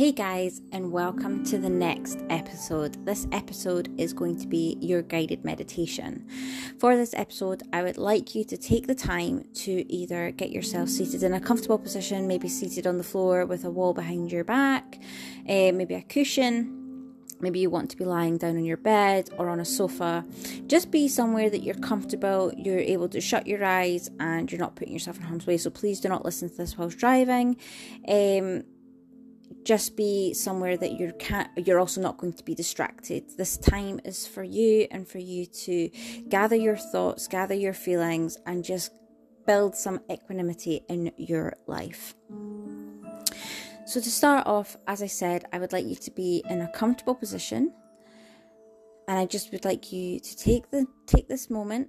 Hey guys, and welcome to the next episode. This episode is going to be your guided meditation. For this episode, I would like you to take the time to either get yourself seated in a comfortable position, maybe seated on the floor with a wall behind your back, uh, maybe a cushion. Maybe you want to be lying down on your bed or on a sofa. Just be somewhere that you're comfortable, you're able to shut your eyes, and you're not putting yourself in harm's way. So please do not listen to this whilst driving. Um, just be somewhere that you can't you're also not going to be distracted. This time is for you and for you to gather your thoughts gather your feelings and just build some equanimity in your life. So to start off as i said i would like you to be in a comfortable position. And i just would like you to take the take this moment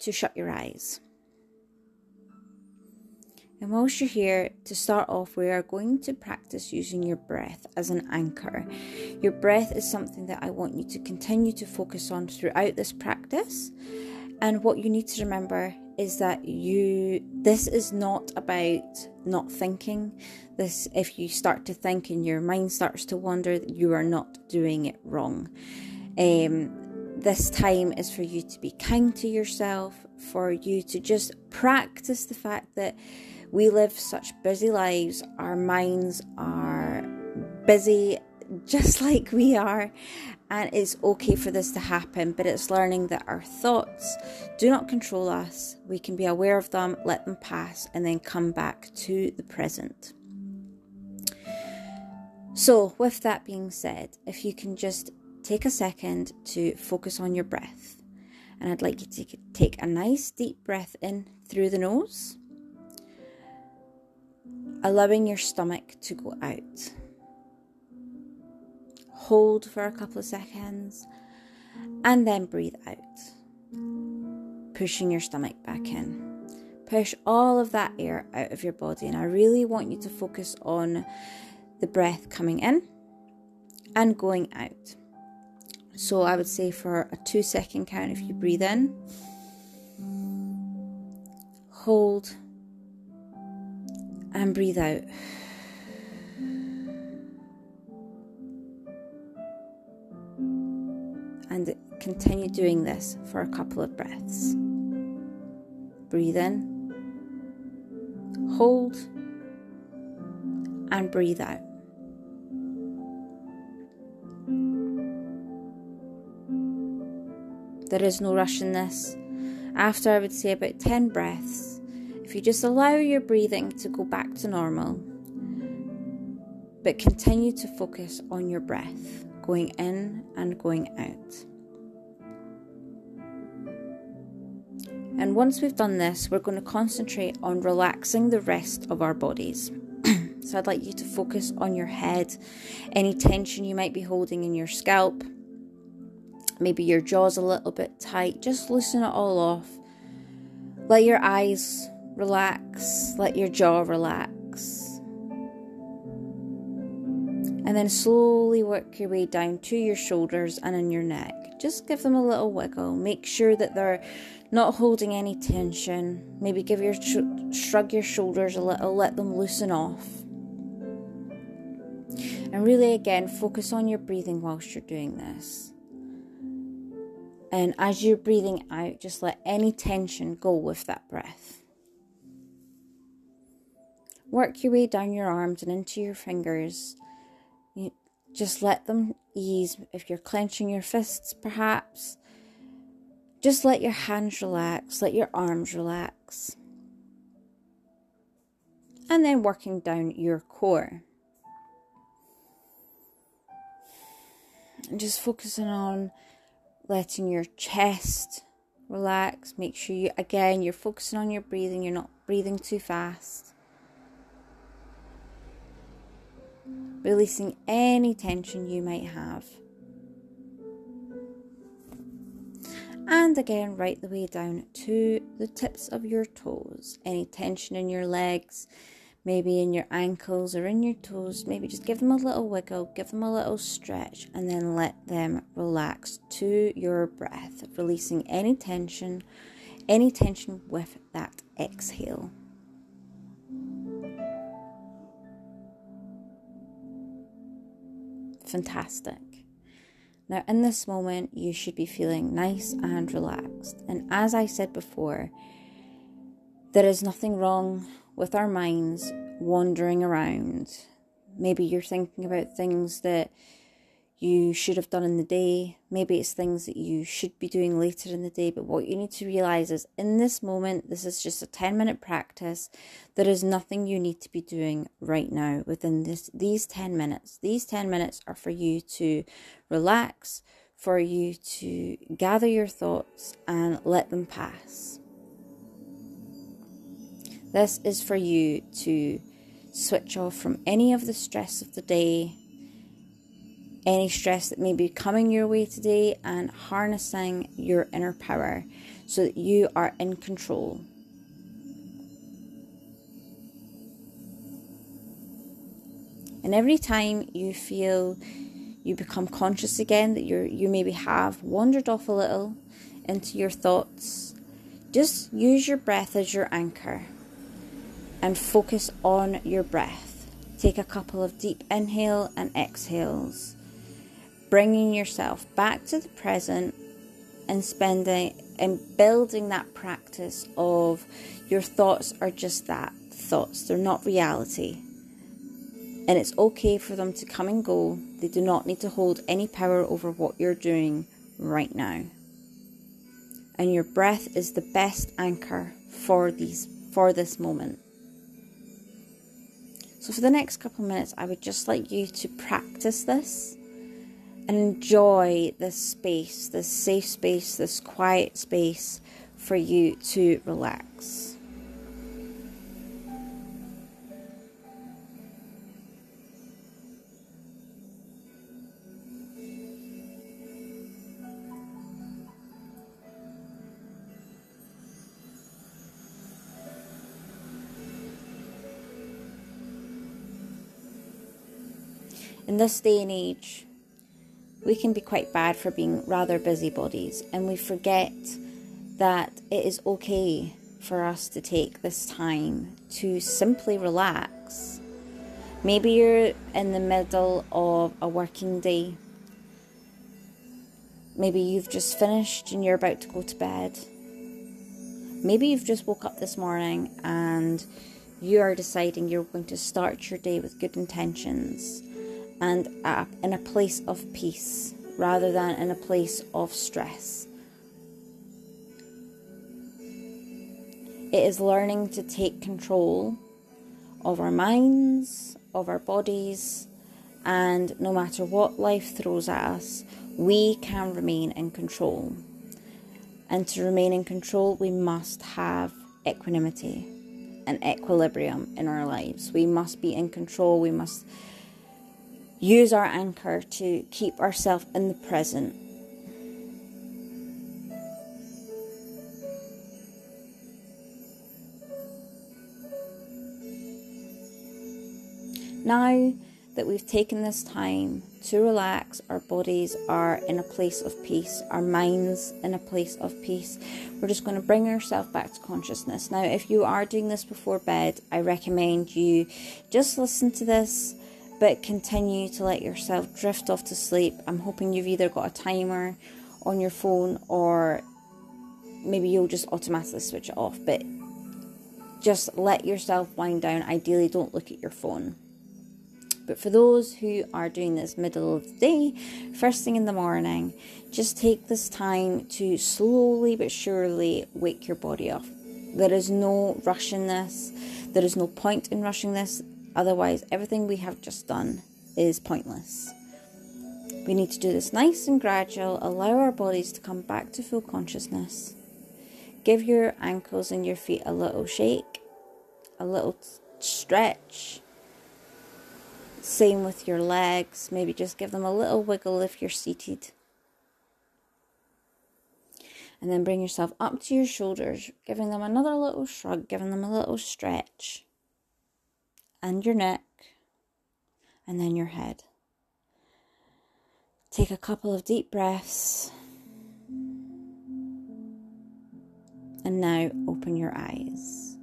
to shut your eyes and whilst you're here, to start off, we are going to practice using your breath as an anchor. Your breath is something that I want you to continue to focus on throughout this practice. And what you need to remember is that you this is not about not thinking. This if you start to think and your mind starts to wander, you are not doing it wrong. Um, this time is for you to be kind to yourself, for you to just practice the fact that we live such busy lives, our minds are busy just like we are, and it's okay for this to happen, but it's learning that our thoughts do not control us. We can be aware of them, let them pass, and then come back to the present. So, with that being said, if you can just take a second to focus on your breath, and I'd like you to take a nice deep breath in through the nose allowing your stomach to go out. Hold for a couple of seconds and then breathe out, pushing your stomach back in. Push all of that air out of your body, and I really want you to focus on the breath coming in and going out. So I would say for a two second count, if you breathe in, hold and breathe out. And continue doing this for a couple of breaths. Breathe in, hold, and breathe out. There is no rush in this. After I would say about 10 breaths, if you just allow your breathing to go back to normal, but continue to focus on your breath going in and going out. And once we've done this, we're going to concentrate on relaxing the rest of our bodies. so I'd like you to focus on your head, any tension you might be holding in your scalp, maybe your jaw's a little bit tight, just loosen it all off. Let your eyes Relax, let your jaw relax. And then slowly work your way down to your shoulders and in your neck. Just give them a little wiggle. Make sure that they're not holding any tension. Maybe give your sh- shrug your shoulders a little, let them loosen off. And really, again, focus on your breathing whilst you're doing this. And as you're breathing out, just let any tension go with that breath. Work your way down your arms and into your fingers. You just let them ease. If you're clenching your fists, perhaps, just let your hands relax, let your arms relax. And then working down your core. And just focusing on letting your chest relax. Make sure you, again, you're focusing on your breathing, you're not breathing too fast. releasing any tension you might have. And again, right the way down to the tips of your toes. Any tension in your legs, maybe in your ankles or in your toes, maybe just give them a little wiggle, give them a little stretch, and then let them relax to your breath, releasing any tension, any tension with that exhale. Fantastic. Now, in this moment, you should be feeling nice and relaxed. And as I said before, there is nothing wrong with our minds wandering around. Maybe you're thinking about things that you should have done in the day. Maybe it's things that you should be doing later in the day. But what you need to realize is in this moment, this is just a 10 minute practice. There is nothing you need to be doing right now within this these 10 minutes. These 10 minutes are for you to relax, for you to gather your thoughts and let them pass. This is for you to switch off from any of the stress of the day, any stress that may be coming your way today, and harnessing your inner power so that you are in control. And every time you feel you become conscious again that you you maybe have wandered off a little into your thoughts, just use your breath as your anchor and focus on your breath. Take a couple of deep inhale and exhales, bringing yourself back to the present and spending and building that practice of your thoughts are just that thoughts, they're not reality. And it's okay for them to come and go. They do not need to hold any power over what you're doing right now. And your breath is the best anchor for these for this moment. So, for the next couple of minutes, I would just like you to practice this enjoy this space, this safe space, this quiet space for you to relax. In this day and age, we can be quite bad for being rather busybodies, and we forget that it is okay for us to take this time to simply relax. Maybe you're in the middle of a working day. Maybe you've just finished and you're about to go to bed. Maybe you've just woke up this morning and you are deciding you're going to start your day with good intentions and in a place of peace rather than in a place of stress. It is learning to take control of our minds, of our bodies, and no matter what life throws at us, we can remain in control. And to remain in control, we must have equanimity and equilibrium in our lives. We must be in control, we must use our anchor to keep ourselves in the present. Now that we've taken this time to relax, our bodies are in a place of peace, our minds in a place of peace. We're just going to bring ourselves back to consciousness. Now, if you are doing this before bed, I recommend you just listen to this but continue to let yourself drift off to sleep. I'm hoping you've either got a timer on your phone or maybe you'll just automatically switch it off, but just let yourself wind down. Ideally, don't look at your phone. But for those who are doing this middle of the day, first thing in the morning, just take this time to slowly but surely wake your body up. There is no rush in this. There is no point in rushing this. Otherwise, everything we have just done is pointless. We need to do this nice and gradual, allow our bodies to come back to full consciousness. Give your ankles and your feet a little shake, a little stretch. Same with your legs, maybe just give them a little wiggle if you're seated. And then bring yourself up to your shoulders, giving them another little shrug, giving them a little stretch. And your neck, and then your head. Take a couple of deep breaths. And now open your eyes.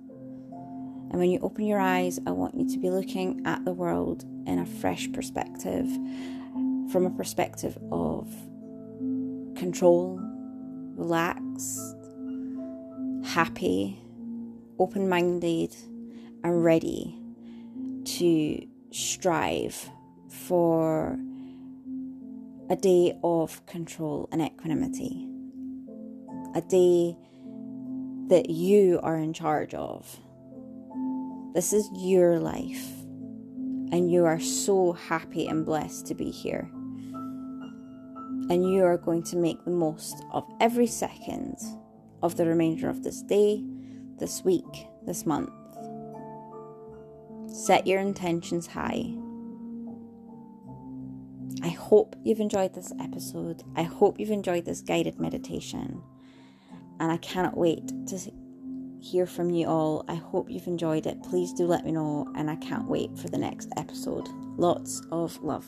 And when you open your eyes, I want you to be looking at the world in a fresh perspective, from a perspective of control, relaxed, happy, open minded, and ready to strive for a day of control and equanimity, a day that you are in charge of. This is your life, and you are so happy and blessed to be here. And you are going to make the most of every second of the remainder of this day, this week, this month. Set your intentions high I hope you've enjoyed this episode. I hope you've enjoyed this guided meditation. And I cannot wait to hear from you all. I hope you've enjoyed it. Please do let me know. And I can't wait for the next episode. Lots of love.